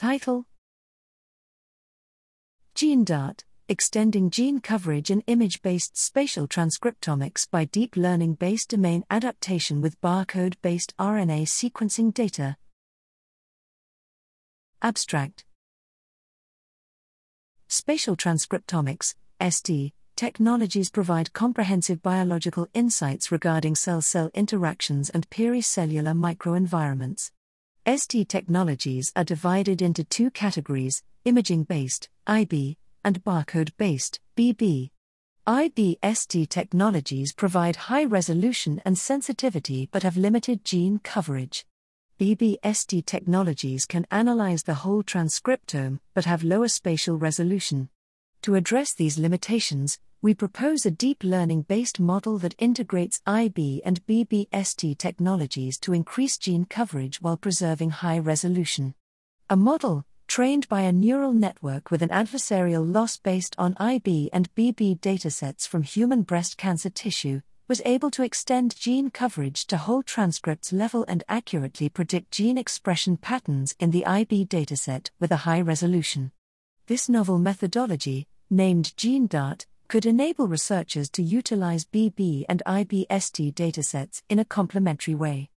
Title GeneDart Extending Gene Coverage in Image Based Spatial Transcriptomics by Deep Learning Based Domain Adaptation with Barcode Based RNA Sequencing Data. Abstract Spatial Transcriptomics, ST, technologies provide comprehensive biological insights regarding cell cell interactions and pericellular microenvironments. ST technologies are divided into two categories imaging based, IB, and barcode based, BB. IBST technologies provide high resolution and sensitivity but have limited gene coverage. BBST technologies can analyze the whole transcriptome but have lower spatial resolution. To address these limitations, we propose a deep learning based model that integrates IB and BBST technologies to increase gene coverage while preserving high resolution. A model, trained by a neural network with an adversarial loss based on IB and BB datasets from human breast cancer tissue, was able to extend gene coverage to whole transcripts level and accurately predict gene expression patterns in the IB dataset with a high resolution. This novel methodology, named GeneDart, could enable researchers to utilize BB and IBST datasets in a complementary way.